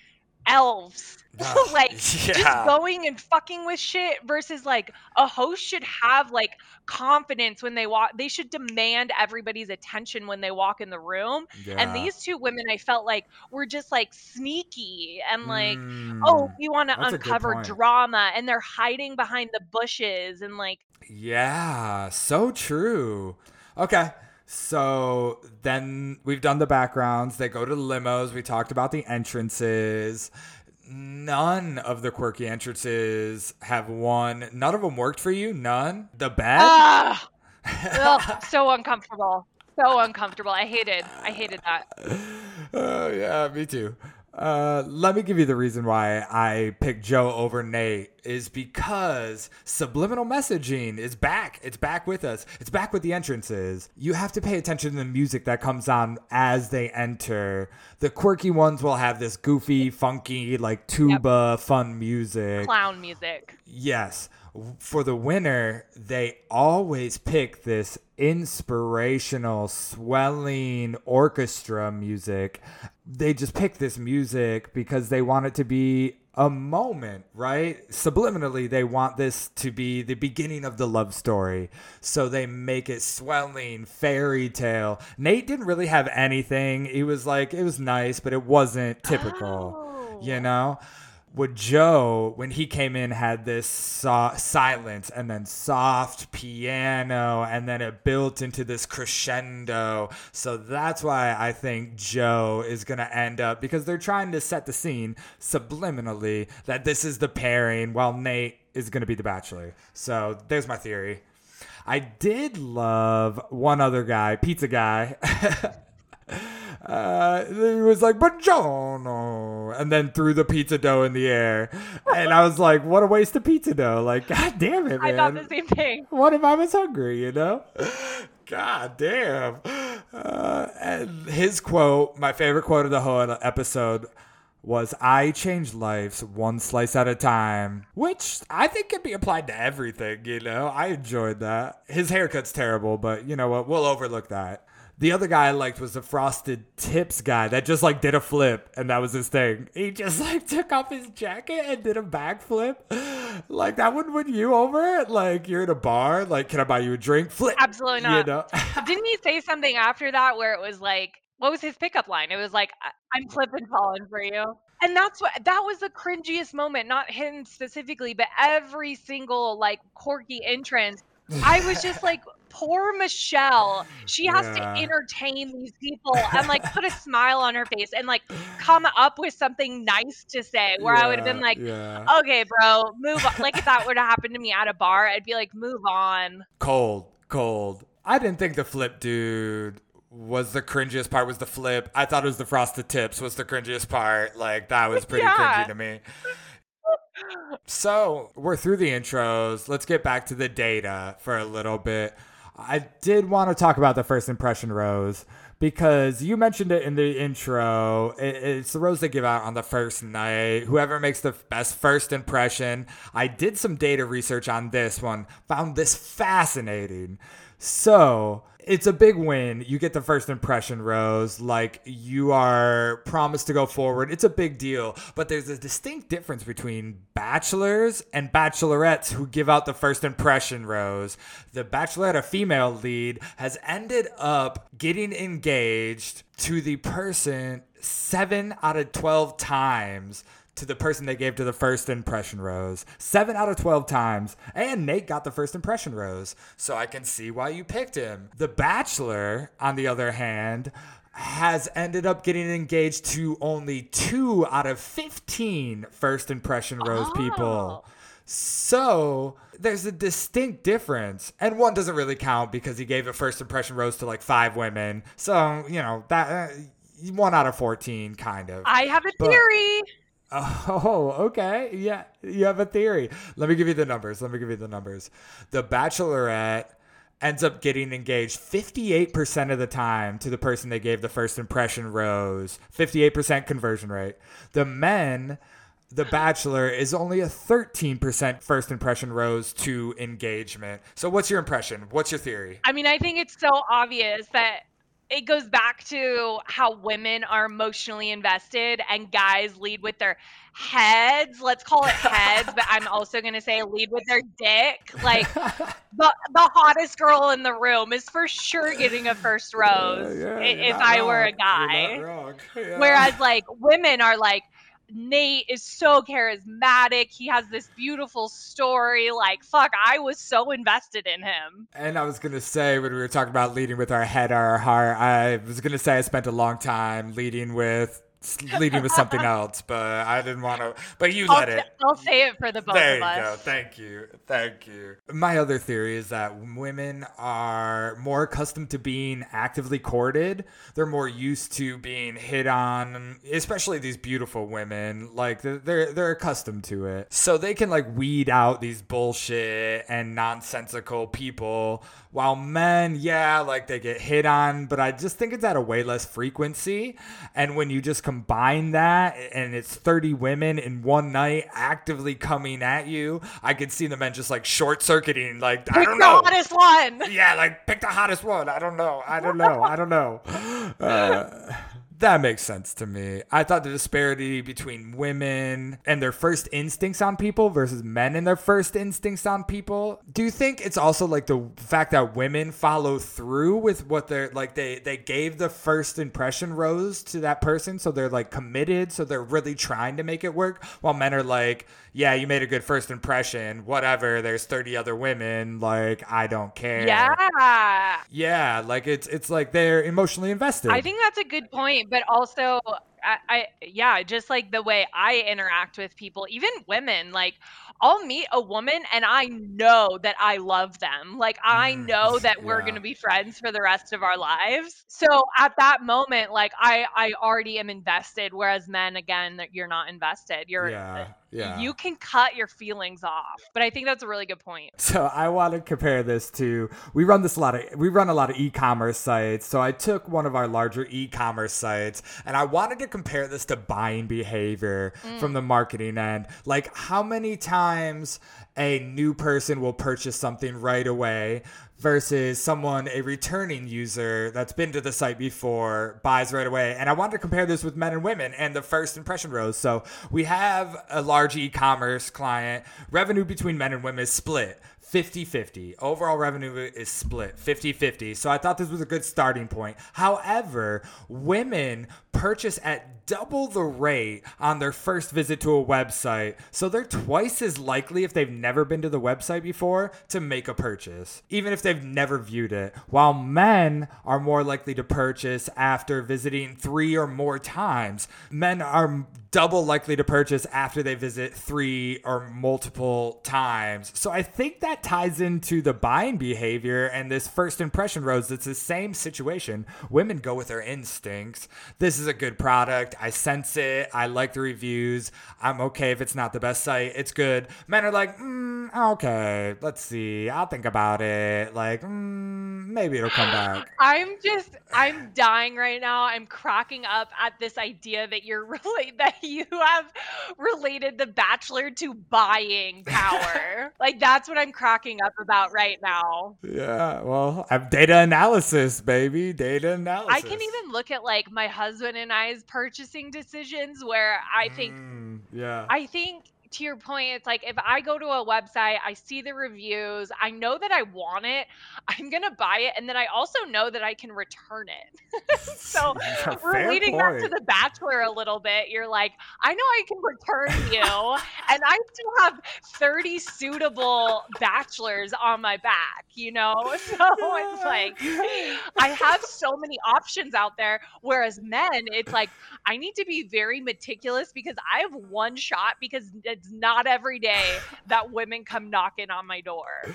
elves. Like yeah. just going and fucking with shit versus like a host should have like confidence when they walk they should demand everybody's attention when they walk in the room and these two women i felt like were just like sneaky and like oh Mm, we want to that's a good uncover drama and they're hiding behind the bushes and like Yeah, so true. Okay. So then we've done the backgrounds. They go to the limos. We talked about the entrances. none of the quirky entrances have won. None of them worked for you. None. The bad. Ah, ugh, so uncomfortable. So uncomfortable. I hated. I hated that. Oh yeah, me too. Uh, let me give you the reason why I picked Joe over Nate is because subliminal messaging is back. It's back with us. It's back with the entrances. You have to pay attention to the music that comes on as they enter. The quirky ones will have this goofy, funky, like tuba, fun music. Clown music. Yes. For the winner, they always pick this inspirational, swelling orchestra music. They just pick this music because they want it to be a moment, right? Subliminally, they want this to be the beginning of the love story. So they make it swelling, fairy tale. Nate didn't really have anything. He was like, it was nice, but it wasn't typical, Oh. you know? With Joe, when he came in, had this so- silence and then soft piano, and then it built into this crescendo. So that's why I think Joe is going to end up because they're trying to set the scene subliminally that this is the pairing while Nate is going to be the bachelor. So there's my theory. I did love one other guy, pizza guy. uh, he was like, Buongiorno, and then threw the pizza dough in the air. And I was like, what a waste of pizza dough. Like, god damn it, I thought the same thing. What if I was hungry, you know? God damn. Uh, and his quote, my favorite quote of the whole episode, was I change lives one slice at a time, which I think can be applied to everything, you know? I enjoyed that. His haircut's terrible, but you know what? We'll overlook that. The other guy I liked was the frosted tips guy that just like did a flip and that was his thing. He just like took off his jacket and did a backflip. Like that would win you over. Like you're in a bar, like, can I buy you a drink? Flip. Absolutely You not. know? Didn't he say something after that where it was like, what was his pickup line? It was like, "I- I'm flipping falling for you. And that's what that was the cringiest moment, not him specifically, but every single like quirky entrance. I was just like, poor Michelle. She has Yeah. to entertain these people and like put a smile on her face and like come up with something nice to say. Where I would have been like, yeah. okay, bro, move on. Like if that were to happen to me at a bar, I'd be like, move on. cold, cold. I didn't think the flip dude was the cringiest part was the flip. I thought it was the frosted tips was the cringiest part. Like that was pretty Yeah. cringy to me. So we're through the intros. Let's get back to the data for a little bit. I did want to talk about the first impression rose because you mentioned it in the intro. It's the rose they give out on the first night. Whoever makes the best first impression. I did some data research on this one, found this fascinating. So it's a big win. You get the first impression rose. Like you are promised to go forward. It's a big deal. But there's a distinct difference between bachelors and bachelorettes who give out the first impression rose. The bachelorette, a female lead, has ended up getting engaged to the person seven out of 12 times to the person they gave to the first impression rose. Seven out of 12 times. And Nate got the first impression rose. So I can see why you picked him. The Bachelor, on the other hand, has ended up getting engaged to only two out of 15 first impression rose people. So there's a distinct difference. And one doesn't really count because he gave a first impression rose to like five women. So, you know, that. Uh, one out of 14, kind of. I have a But- theory. Oh, okay. Yeah, you have a theory. Let me give you the numbers. Let me give you the numbers. The Bachelorette ends up getting engaged 58% of the time to the person they gave the first impression rose. 58% conversion rate. The men, The Bachelor is only a 13% first impression rose to engagement. So what's your impression? What's your theory? I mean, I think it's so obvious that it goes back to how women are emotionally invested and guys lead with their heads. Let's call it heads, but I'm also going to say lead with their dick. Like the, the hottest girl in the room is for sure getting a first rose Yeah, you're if I were a guy. Yeah. Whereas like women are like Nate is so charismatic. He has this beautiful story. Like fuck, I was so invested in him. And I was gonna say when we were talking about leading with our head or our heart, I was gonna say I spent a long time leading with leading with something else, but I didn't want to. But you I'll, let it. I'll say it for the both There of you us. go. Thank you. Thank you. My other theory is that women are more accustomed to being actively courted. They're more used to being hit on, especially these beautiful women. Like they're, they're accustomed to it. So they can like weed out these bullshit and nonsensical people while men, yeah, like they get hit on, but I just think it's at a way less frequency. And when you just combine that and it's 30 women in one night actively coming at you, I could see the men just like short circuiting, like, I don't the know. hottest one. Yeah, like pick the hottest one. I don't know. I don't know. I don't know. Uh, that makes sense to me. I thought the disparity between women and their first instincts on people versus men and their first instincts on people. Do you think it's also like the fact that women follow through with what they're like they they gave the first impression rose to that person so they're like committed so they're really trying to make it work while men are like yeah, you made a good first impression. Whatever. There's 30 other women. Like, I don't care. Yeah. Yeah, like it's it's like they're emotionally invested. I think that's a good point, but also I, I yeah, just like the way I interact with people, even women, like I'll meet a woman and I know that I love them. Like I Mm, know that we're going to be friends for the rest of our lives. So at that moment, like I I already am invested whereas men again that you're not invested. You're yeah, yeah. you can cut your feelings off. But I think that's a really good point. So I want to compare this to we run this a lot of we run a lot of e-commerce sites. So I took one of our larger e-commerce sites and I wanted to compare this to buying behavior from the marketing end. Like how many times a new person will purchase something right away versus someone a returning user that's been to the site before buys right away. And i wanted to compare this with men and women and the first impression rose. So we have a large e-commerce client. Revenue between men and women is split 50-50 overall revenue is split 50-50 so i thought this was a good starting point. However women purchase at double the rate on their first visit to a website so they're twice as likely if they've never been to the website before to make a purchase even if they've never viewed it while men are more likely to purchase after visiting three or more times. Men are double likely to purchase after they visit three or multiple times. So I think that ties into the buying behavior and this first impression rose. It's the same situation. Women go with their instincts. This is a good product. I sense it. I like the reviews. I'm okay if it's not the best site. It's good. Men are like, mm, okay, let's see. I'll think about it. Like, mm, maybe it'll come back. I'm just I'm dying right now. I'm cracking up at this idea that you're really that you have related the bachelor to buying power. like that's what I'm cracking up about right now. Yeah, well, I'm data analysis, baby. Data analysis. I can even look at like my husband and I's purchasing decisions where I think Mm, yeah. I think to your point, it's like if I go to a website, I see the reviews, I know that I want it, I'm gonna buy it, and then I also know that I can return it. so Yeah, we're leading back to the Bachelor a little bit. You're like, I know I can return you, and I still have 30 suitable bachelors on my back, you know? So it's like I have so many options out there. Whereas men, it's like I need to be very meticulous because I have one shot because uh, it's not every day that women come knocking on my door.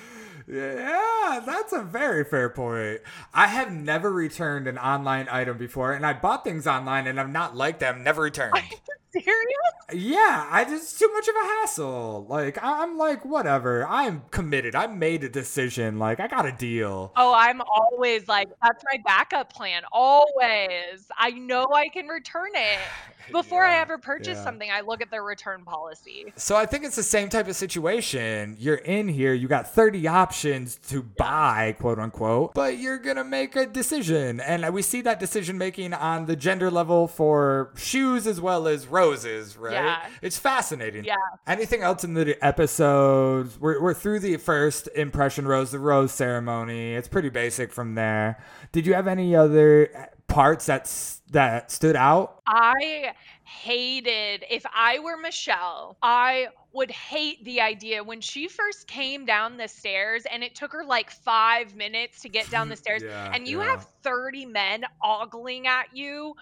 Yeah, that's a very fair point. I have never returned an online item before, and I bought things online and I've not liked them, never returned. Serious? yeah, I just too much of a hassle. Like I- I'm like whatever. I'm committed. I made a decision. Like I got a deal. Oh, I'm always like, that's my backup plan. Always. I know I can return it. Before I ever purchase yeah. something, I look at their return policy. So I think it's the same type of situation. You're in here, you got 30 options to buy, quote unquote, but you're going to make a decision. And we see that decision making on the gender level for shoes as well as roses, right? Yeah. It's fascinating. Yeah. Anything else in the episode? We're, we're through the first impression rose, the rose ceremony. It's pretty basic from there. Did you have any other parts that, that stood out? I hated, if I were Michelle, I would hate the idea when she first came down the stairs and it took her like five minutes to get down the stairs Yeah, and you yeah. have 30 men ogling at you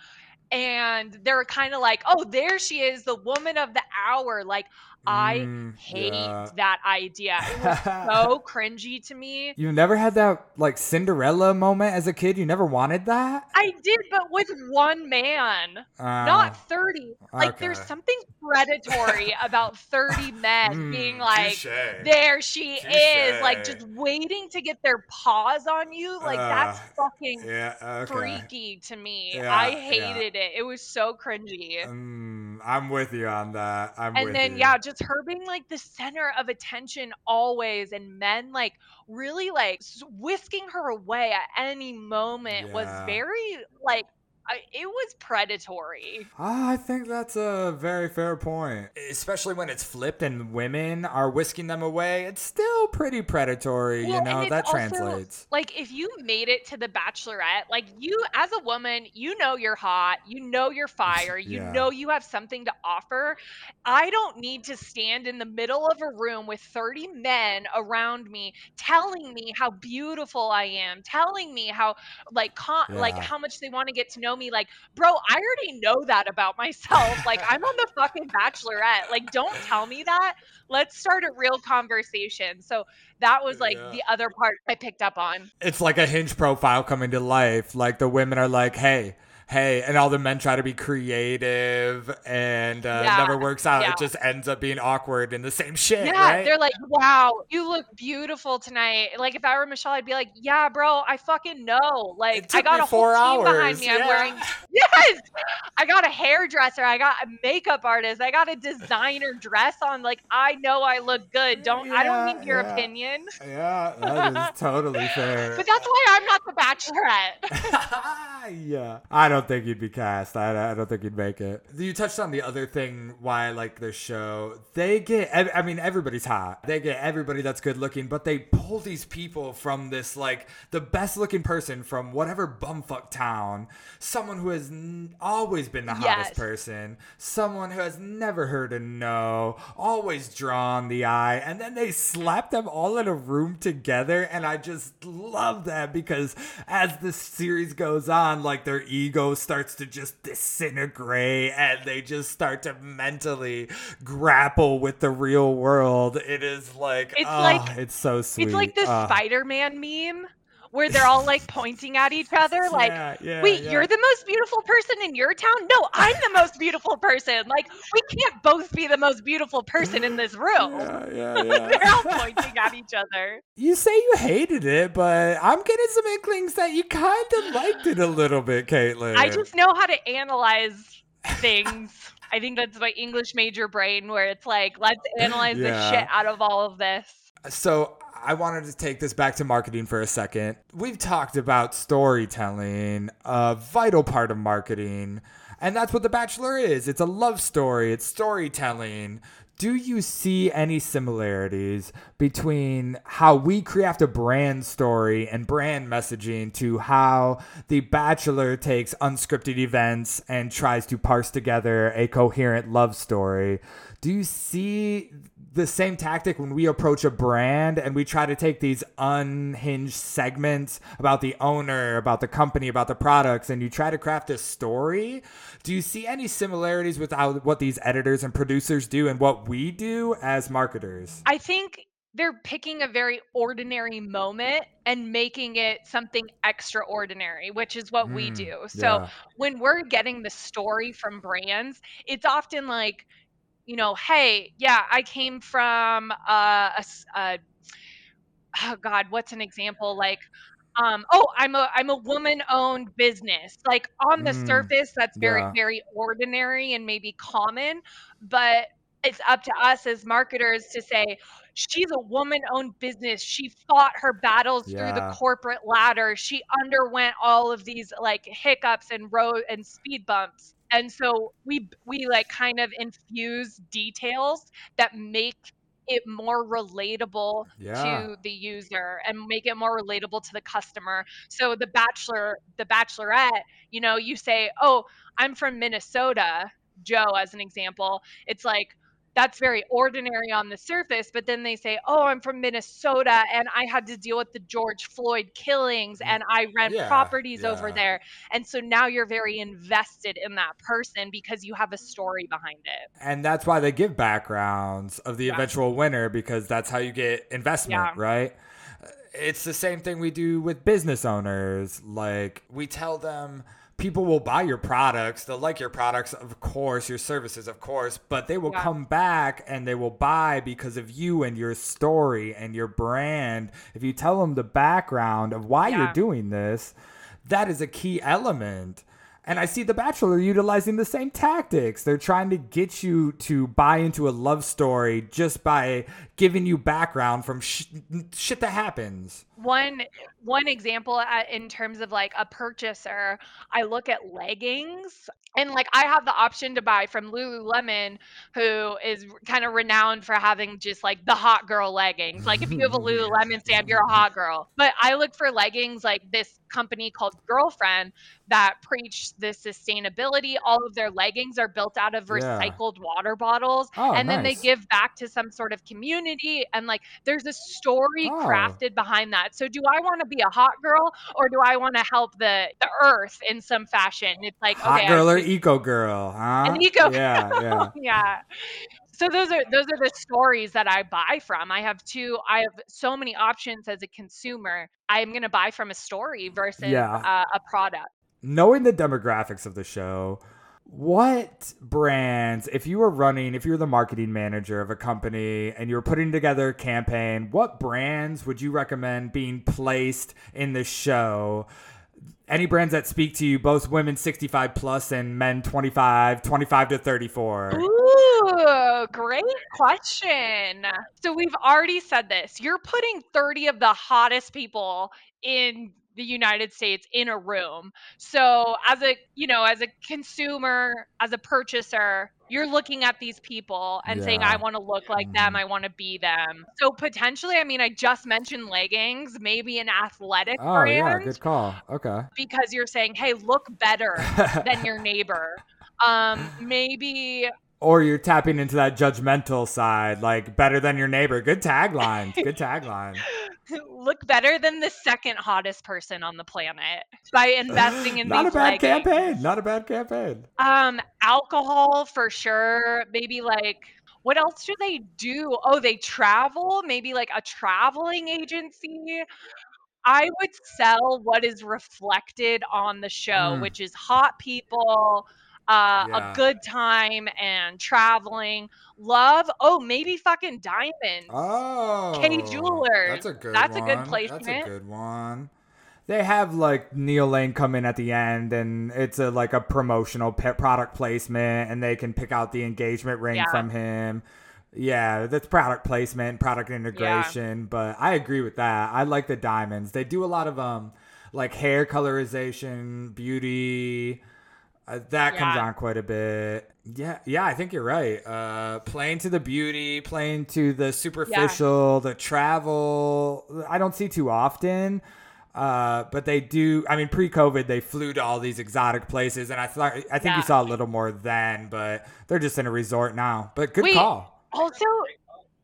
and they're kind of like, "Oh, there she is, the woman of the hour." Like I Mm, hate yeah. that idea. It was so cringy to me. You never had that like Cinderella moment as a kid? You never wanted that? I did, but with one man, Uh, not 30. Like, there's something predatory about 30 men being mm, like, touche. there she is, like just waiting to get their paws on you. Like, that's Ugh, fucking Yeah, okay. freaky to me. Yeah, I yeah. hated it. It was so cringy. Mm, I'm with you on that. I'm and with then you. yeah just her being like the center of attention always and men like really like whisking her away at any moment was very like I, it was predatory Ah, I think that's a very fair point. Especially when it's flipped and women are whisking them away, it's still pretty predatory, Well, you know, that also, translates. like if you made it to the bachelorette like you as a woman you know you're hot you know you're fire you Yeah. know you have something to offer i don't need to stand in the middle of a room with 30 men around me telling me how beautiful i am telling me how like con- like how much they want to get to know me like bro i already know that about myself like i'm on the fucking bachelorette like don't tell me that let's start a real conversation so that was like Yeah. the other part I picked up on. It's like a hinge profile coming to life. Like the women are like, hey, hey, and all the men try to be creative and uh, Yeah, never works out. yeah. It just ends up being awkward and the same shit, Yeah, right? they're like, "Wow, you look beautiful tonight." Like if I were Michelle, I'd be like, "Yeah, bro, I fucking know. Like I got a four whole team behind me. I'm wearing yes, I got a hairdresser. I got a makeup artist. I got a designer dress on. Like I know I look good. Don't I don't need your yeah. opinion." yeah, that is totally fair. But that's why I'm not the Bachelorette. yeah. I don't think you'd be cast. I, I don't think you'd make it. You touched on the other thing why I like this show. They get, I mean, everybody's hot. They get everybody that's good looking, but they pull these people from this, like, the best looking person from whatever bumfuck town, someone who has n- always been the hottest Yes. person, someone who has never heard a no, always drawn the eye, and then they slap them all in a room together, and I just love that because as the series goes on, like their ego starts to just disintegrate, and they just start to mentally grapple with the real world. It is like It's oh, like- it's so sweet. it's like the Ah. Spider-Man meme where they're all like pointing at each other, like. Yeah, yeah, Wait, yeah. you're the most beautiful person in your town? No, I'm the most beautiful person. Like, we can't both be the most beautiful person in this room. yeah, yeah, yeah. They're all pointing at each other. You say you hated it, but I'm getting some inklings that you kind of liked it a little bit, Kaitlin. I just know how to analyze things. I think that's my English major brain where it's like, let's analyze the shit out of all of this. So I wanted to take this back to marketing for a second. We've talked about storytelling, a vital part of marketing, and that's what The Bachelor is. It's a love story, it's storytelling. Do you see any similarities between how we craft a brand story and brand messaging to how The Bachelor takes unscripted events and tries to parse together a coherent love story? Do you see the same tactic when we approach a brand and we try to take these unhinged segments about the owner, about the company, about the products, and you try to craft a story. Do you see any similarities with how, what these editors and producers do and what we do as marketers? I think they're picking a very ordinary moment and making it something extraordinary, which is what we Mm, do. So yeah. when we're getting the story from brands, it's often like, you know, hey, yeah, I came from uh, a, a- oh God, what's an example? Like, um, oh, I'm a I'm a woman owned business. Like on the Mm, surface, that's very yeah. very ordinary and maybe common, but it's up to us as marketers to say she's a woman owned business. She fought her battles through the corporate ladder. She underwent all of these like hiccups and road and speed bumps. And so we we like kind of infuse details that make it more relatable Yeah. to the user and make it more relatable to the customer. So the bachelor, the bachelorette, you know, you say, "Oh, I'm from Minnesota." Joe as an example. It's like that's very ordinary on the surface, but then they say, "Oh, I'm from Minnesota and I had to deal with the George Floyd killings mm, and I rent Yeah, properties over there." And so now you're very invested in that person because you have a story behind it. And that's why they give backgrounds of the Yeah. eventual winner because that's how you get investment, Yeah. right? It's the same thing we do with business owners. Like, we tell them people will buy your products, they'll like your products, of course, your services, of course, but they will Yeah. come back and they will buy because of you and your story and your brand. If you tell them the background of why Yeah. you're doing this, that is a key element. And I see The Bachelor utilizing the same tactics. They're trying to get you to buy into a love story just by giving you background from sh- shit that happens. one one example uh, in terms of like a purchaser i look at leggings and like i have the option to buy from lululemon who is kind of renowned for having just like the hot girl leggings like if you have a lululemon stamp you're a hot girl but i look for leggings like this company called girlfriend that preach the sustainability all of their leggings are built out of Yeah. recycled water bottles Oh, and then they give back to some sort of community and like there's a story Oh. crafted behind that so do i want to be a hot girl or do i want to help the the earth in some fashion it's like Hot okay girl or eco girl, huh? An eco Yeah, yeah. yeah so those are those are the stories that i buy from i have two i have so many options as a consumer i'm going to buy from a story versus Yeah. uh, a product knowing the demographics of the show, what brands, if you were running, if you were the marketing manager of a company and you were putting together a campaign, what brands would you recommend being placed in the show? Any brands that speak to you, both women 65 plus and men 25, 25 to 34. Ooh, great question. So we've already said this. You're putting 30 of the hottest people in the United States in a room. So as a, you know, as a consumer, as a purchaser, you're looking at these people and saying, I want to look like them, Mhm. I want to be them. So potentially, I mean, I just mentioned leggings, maybe an athletic Oh, brand yeah, good call. Okay. because you're saying, hey, look better than your neighbor. Um, maybe or you're tapping into that judgmental side, like better than your neighbor. Good tagline. Good tagline. look better than the second hottest person on the planet by investing in Not a bad leggings. campaign. Not a bad campaign. Um, alcohol for sure. Maybe like what else do they do? Oh, they travel. Maybe like a traveling agency. I would sell what is reflected on the show, Mm. which is hot people, uh, Yeah. a good time, and traveling. Love. Oh, maybe fucking diamonds. Oh, Kay Jewelers. That's a good. That's a good one. That's a good one. They have like Neil Lane come in at the end, and it's a like a promotional product placement, and they can pick out the engagement ring Yeah. from him. Yeah, that's product placement, product integration. But I agree with that. I like the diamonds. They do a lot of um like hair colorization, beauty. Uh, that comes on quite a bit. Yeah, yeah, I think you're right. Uh, playing to the beauty, playing to the superficial, the travel. I don't see too often. Uh, but they do. I mean, pre-COVID, they flew to all these exotic places, and I thought I think Yeah. you saw a little more then, but they're just in a resort now. But good Wait, call. Also,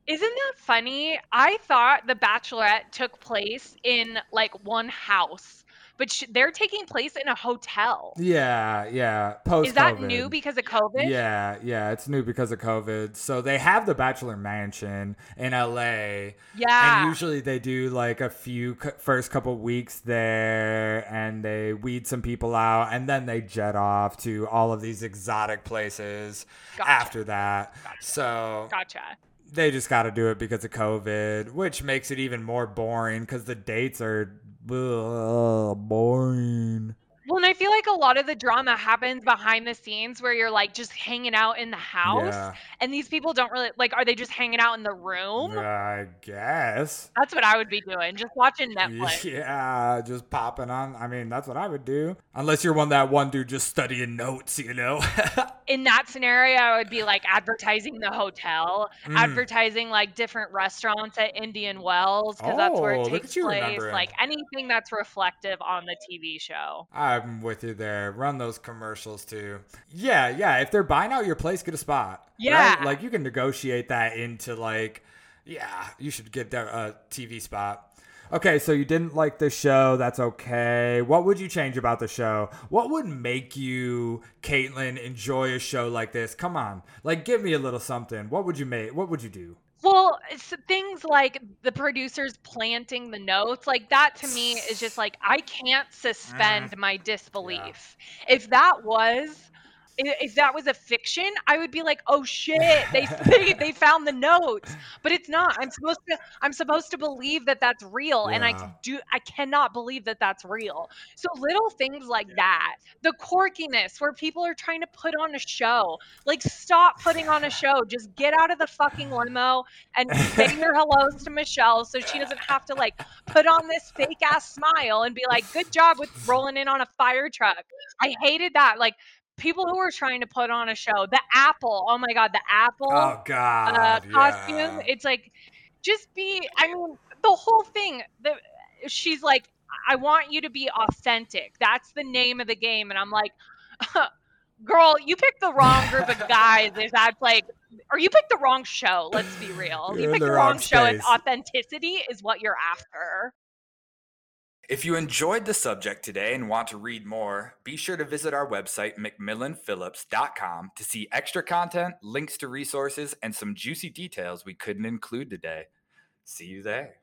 isn't that funny? I thought The Bachelorette took place in like one house, but sh- they're taking place in a hotel. Yeah, yeah. Post. Is that new because of COVID? Yeah, yeah, it's new because of COVID. So they have the Bachelor Mansion in LA, Yeah. and usually they do like a few c- first couple weeks there, and they weed some people out, and then they jet off to all of these exotic places Gotcha. after that. Gotcha. So Gotcha. they just got to do it because of COVID, which makes it even more boring because the dates are boring. Well, and I feel like a lot of the drama happens behind the scenes where you're like just hanging out in the house, Yeah, and these people don't really like. Are they just hanging out in the room? I guess. That's what I would be doing, just watching Netflix. Yeah, just popping on. I mean, that's what I would do. Unless you're one that one dude just studying notes, you know. in that scenario, I would be like advertising the hotel, Mm. advertising like different restaurants at Indian Wells because that's where Oh, it takes place. Like anything that's reflective on the TV show. I I'm with you there. Run those commercials too. Yeah, yeah. If they're buying out your place, get a spot. Yeah. Right? Like you can negotiate that into like, yeah, you should get a TV spot. Okay, so you didn't like the show. That's okay. What would you change about the show? What would make you, Kaitlin, enjoy a show like this? Come on, like give me a little something. What would you make? What would you do? Well, it's things like the producers planting the notes, like that to me is just like I can't mm-hmm. suspend my disbelief. If that was if that was a fiction, I would be like, "Oh shit, they they, they found the notes." But it's not. I'm supposed to I'm supposed to believe that that's real and I do I cannot believe that that's real. So little things like that. The quirkiness where people are trying to put on a show. Like stop putting on a show. Just get out of the fucking limo and say your hellos to Michelle so she doesn't have to like put on this fake ass smile and be like, "Good job with rolling in on a fire truck." I hated that. Like people who are trying to put on a show. The apple. Oh my god, the apple Oh God, uh, costume. yeah. It's like just be. I mean, the whole thing. The she's like, I want you to be authentic. That's the name of the game, and I'm like. Girl, you picked the wrong group of guys. If that's like, or you picked the wrong show. Let's be real. You're you picked the the wrong wrong show. If authenticity is what you're after. If you enjoyed the subject today and want to read more, be sure to visit our website, macmillanphillips.com, to see extra content, links to resources, and some juicy details we couldn't include today. See you there.